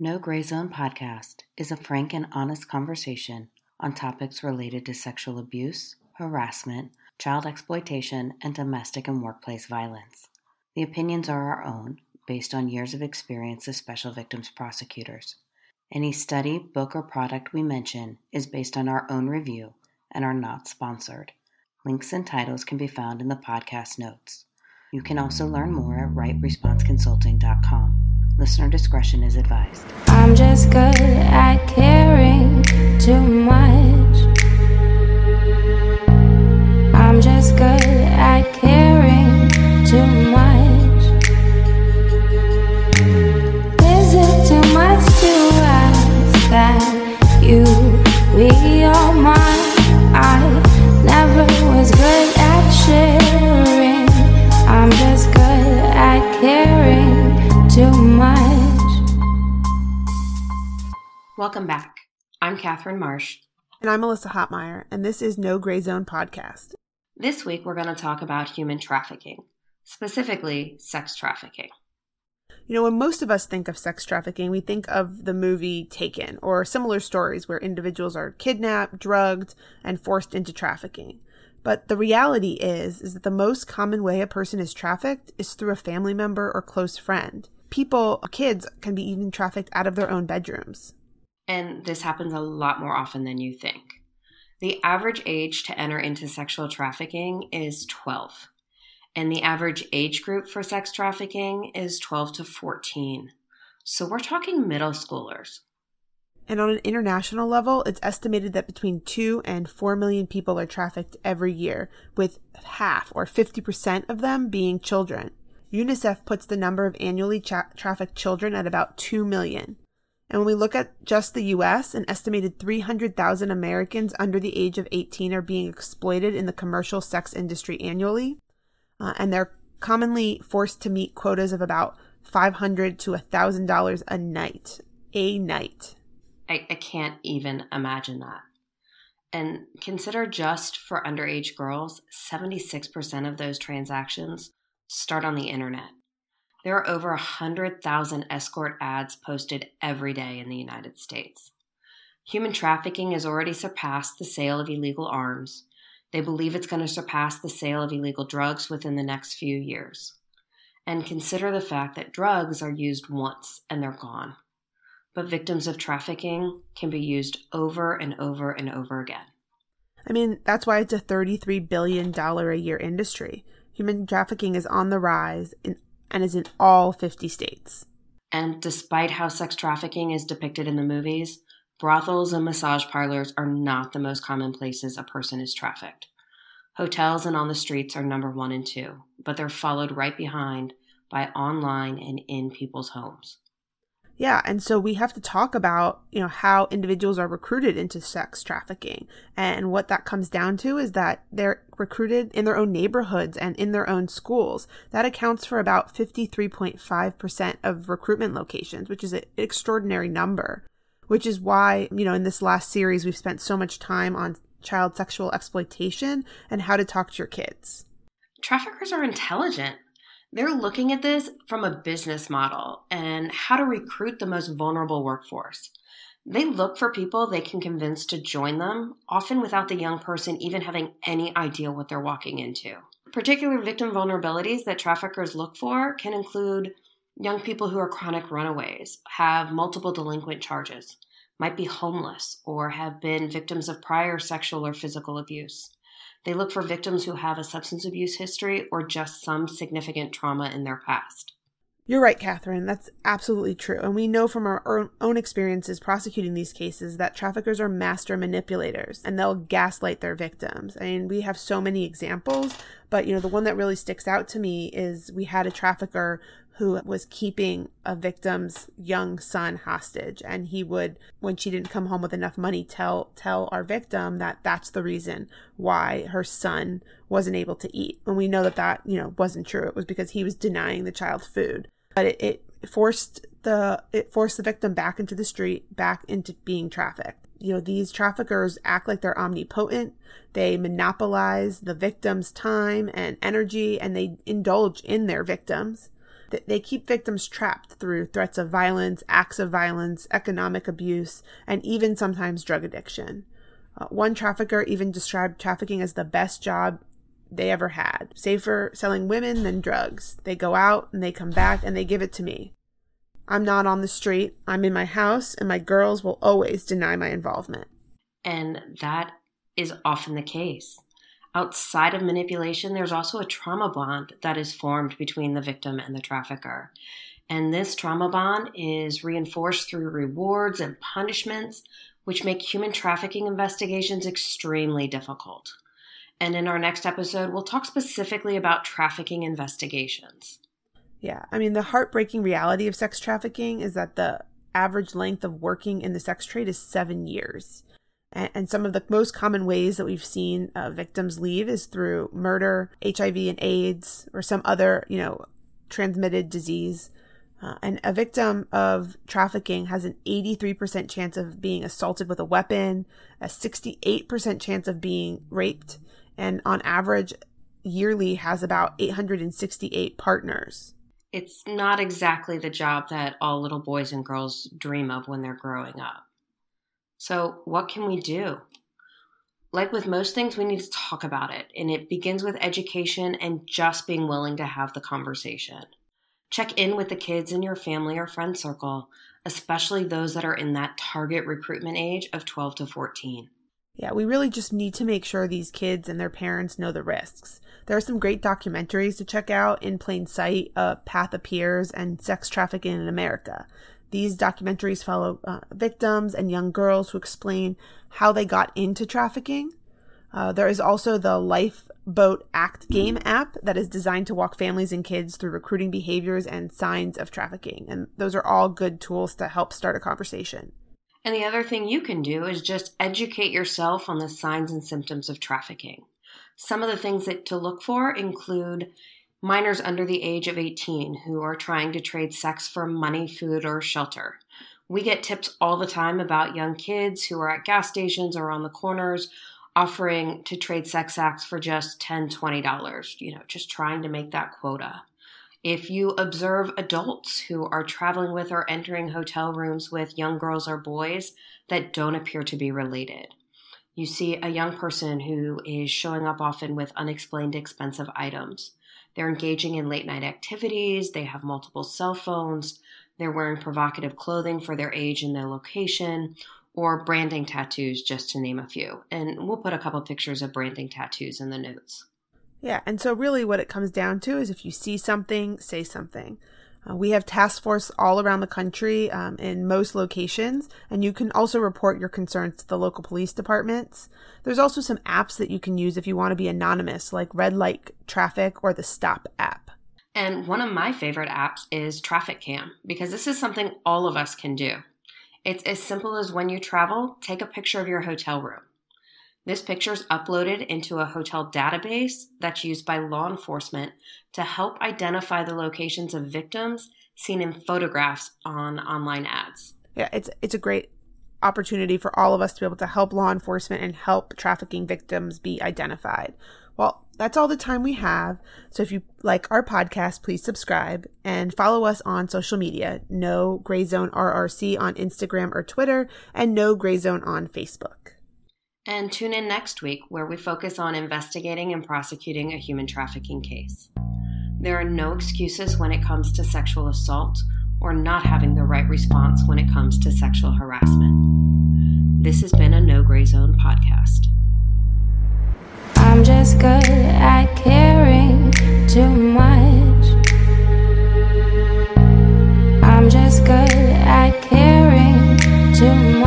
No Gray Zone podcast is a frank and honest conversation on topics related to sexual abuse, harassment, child exploitation, and domestic and workplace violence. The opinions are our own, based on years of experience as special victims prosecutors. Any study, book, or product we mention is based on our own review and are not sponsored. Links and titles can be found in the podcast notes. You can also learn more at rightresponseconsulting.com. Listener discretion is advised. I'm just good at caring too much. Welcome back. I'm Catherine Marsh. And I'm Melissa Hoppmeyer, and this is No Gray Zone Podcast. This week we're going to talk about human trafficking, specifically sex trafficking. You know, when most of us think of sex trafficking, we think of the movie Taken or similar stories where individuals are kidnapped, drugged, and forced into trafficking. But the reality is is that the most common way a person is trafficked is through a family member or close friend. People, kids can be even trafficked out of their own bedrooms. And this happens a lot more often than you think. The average age to enter into sexual trafficking is 12. And the average age group for sex trafficking is 12 to 14. So we're talking middle schoolers. And on an international level, it's estimated that between 2 and 4 million people are trafficked every year, with half or 50% of them being children. UNICEF puts the number of annually tra- trafficked children at about 2 million. And when we look at just the US, an estimated 300,000 Americans under the age of 18 are being exploited in the commercial sex industry annually. Uh, and they're commonly forced to meet quotas of about 500 to $1,000 a night. A night. I, I can't even imagine that. And consider just for underage girls, 76% of those transactions start on the internet. There are over 100,000 escort ads posted every day in the United States. Human trafficking has already surpassed the sale of illegal arms. They believe it's going to surpass the sale of illegal drugs within the next few years. And consider the fact that drugs are used once and they're gone. But victims of trafficking can be used over and over and over again. I mean, that's why it's a $33 billion a year industry. Human trafficking is on the rise in, and is in all 50 states. And despite how sex trafficking is depicted in the movies, brothels and massage parlors are not the most common places a person is trafficked. Hotels and on the streets are number one and two, but they're followed right behind by online and in people's homes. Yeah, and so we have to talk about, you know, how individuals are recruited into sex trafficking. And what that comes down to is that they're recruited in their own neighborhoods and in their own schools. That accounts for about 53.5% of recruitment locations, which is an extraordinary number. Which is why, you know, in this last series we've spent so much time on child sexual exploitation and how to talk to your kids. Traffickers are intelligent. They're looking at this from a business model and how to recruit the most vulnerable workforce. They look for people they can convince to join them, often without the young person even having any idea what they're walking into. Particular victim vulnerabilities that traffickers look for can include young people who are chronic runaways, have multiple delinquent charges, might be homeless, or have been victims of prior sexual or physical abuse. They look for victims who have a substance abuse history or just some significant trauma in their past. You're right, Catherine. That's absolutely true. And we know from our own experiences prosecuting these cases that traffickers are master manipulators and they'll gaslight their victims. I mean, we have so many examples, but you know, the one that really sticks out to me is we had a trafficker who was keeping a victim's young son hostage. And he would when she didn't come home with enough money tell tell our victim that that's the reason why her son wasn't able to eat. And we know that that you know wasn't true. It was because he was denying the child food. But it, it forced the it forced the victim back into the street back into being trafficked. You know these traffickers act like they're omnipotent. They monopolize the victim's time and energy and they indulge in their victims They keep victims trapped through threats of violence, acts of violence, economic abuse, and even sometimes drug addiction. Uh, one trafficker even described trafficking as the best job they ever had, safer selling women than drugs. They go out and they come back and they give it to me. I'm not on the street, I'm in my house, and my girls will always deny my involvement. And that is often the case. Outside of manipulation, there's also a trauma bond that is formed between the victim and the trafficker. And this trauma bond is reinforced through rewards and punishments, which make human trafficking investigations extremely difficult. And in our next episode, we'll talk specifically about trafficking investigations. Yeah, I mean, the heartbreaking reality of sex trafficking is that the average length of working in the sex trade is seven years. And, some of the most common ways that we've seen uh, victims leave is through murder, HIV and AIDS, or some other, you know, transmitted disease. Uh, and a victim of trafficking has an 83% chance of being assaulted with a weapon, a 68% chance of being raped, and on average, yearly has about 868 partners. It's not exactly the job that all little boys and girls dream of when they're growing up. So, what can we do? Like with most things, we need to talk about it, and it begins with education and just being willing to have the conversation. Check in with the kids in your family or friend circle, especially those that are in that target recruitment age of 12 to 14. Yeah, we really just need to make sure these kids and their parents know the risks. There are some great documentaries to check out in plain sight uh, Path Appears and Sex Trafficking in America. These documentaries follow uh, victims and young girls who explain how they got into trafficking. Uh, there is also the Lifeboat Act game app that is designed to walk families and kids through recruiting behaviors and signs of trafficking. And those are all good tools to help start a conversation. And the other thing you can do is just educate yourself on the signs and symptoms of trafficking. Some of the things that to look for include minors under the age of 18 who are trying to trade sex for money, food, or shelter. We get tips all the time about young kids who are at gas stations or on the corners offering to trade sex acts for just $10, $20, you know, just trying to make that quota. If you observe adults who are traveling with or entering hotel rooms with young girls or boys that don't appear to be related, you see a young person who is showing up often with unexplained expensive items. They're engaging in late night activities, they have multiple cell phones, they're wearing provocative clothing for their age and their location, or branding tattoos, just to name a few. And we'll put a couple pictures of branding tattoos in the notes. Yeah, and so really what it comes down to is if you see something, say something. Uh, we have task force all around the country um, in most locations, and you can also report your concerns to the local police departments. There's also some apps that you can use if you want to be anonymous, like Red Light Traffic or the Stop app. And one of my favorite apps is TraffickCam because this is something all of us can do. It's as simple as when you travel, take a picture of your hotel room. This picture is uploaded into a hotel database that's used by law enforcement to help identify the locations of victims seen in photographs on online ads. Yeah, it's it's a great opportunity for all of us to be able to help law enforcement and help trafficking victims be identified. Well, that's all the time we have. So if you like our podcast, please subscribe and follow us on social media. No Gray Zone RRC on Instagram or Twitter, and No Gray Zone on Facebook. And tune in next week where we focus on investigating and prosecuting a human trafficking case. There are no excuses when it comes to sexual assault or not having the right response when it comes to sexual harassment. This has been a No Gray Zone podcast. I'm just good at caring too much. I'm just good at caring too much.